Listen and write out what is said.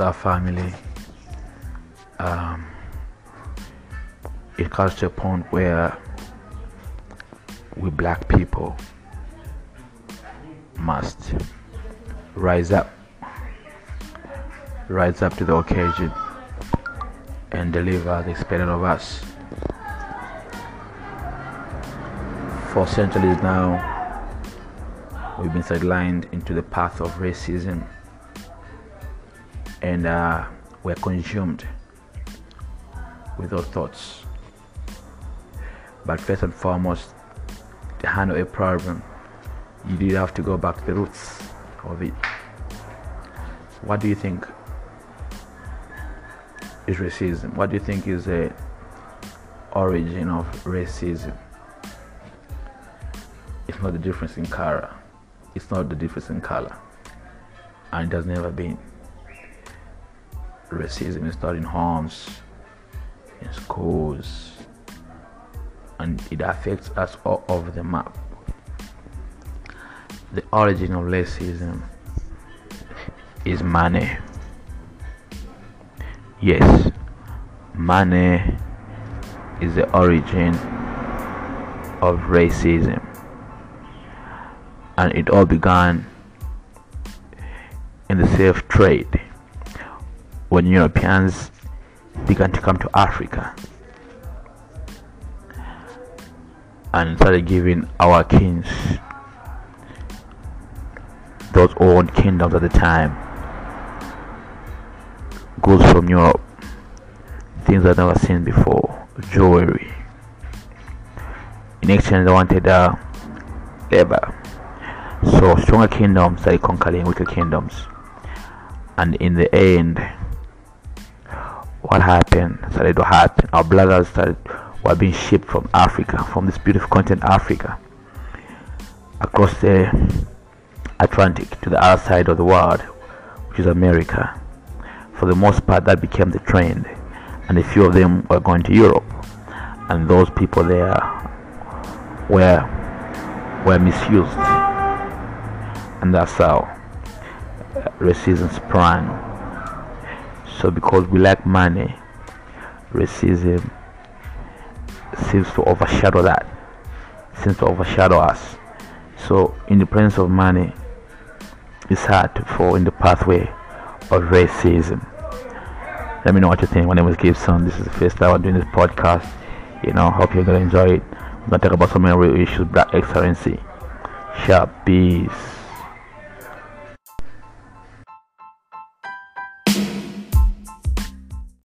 our family, um, it comes to a point where we black people must rise up, rise up to the occasion, and deliver the expected of us. For centuries now, we've been sidelined into the path of racism and uh, we're consumed with our thoughts. But first and foremost, to handle a problem, you did have to go back to the roots of it. What do you think is racism? What do you think is the origin of racism? It's not the difference in color. It's not the difference in color. And it has never been. Racism is in homes, in schools, and it affects us all over the map. The origin of racism is money. Yes, money is the origin of racism. And it all began in the slave trade when Europeans began to come to Africa and started giving our kings those old kingdoms at the time. Goods from Europe things I've never seen before jewelry. In exchange they wanted uh, labor. So stronger kingdoms started conquering weaker kingdoms. And in the end what happened started to happen. Our brothers started were being shipped from Africa, from this beautiful continent Africa, across the Atlantic to the other side of the world, which is America. For the most part, that became the trend, and a few of them were going to Europe, and those people there were were misused, and that's how uh, racism sprang so because we lack money racism seems to overshadow that seems to overshadow us. So in the presence of money it's hard to fall in the pathway of racism. Let me know what you think. My name is gibson. This is the first time i'm doing this podcast. You know hope you're gonna enjoy it. I'm gonna talk about some real issues black excellency. Sharp peace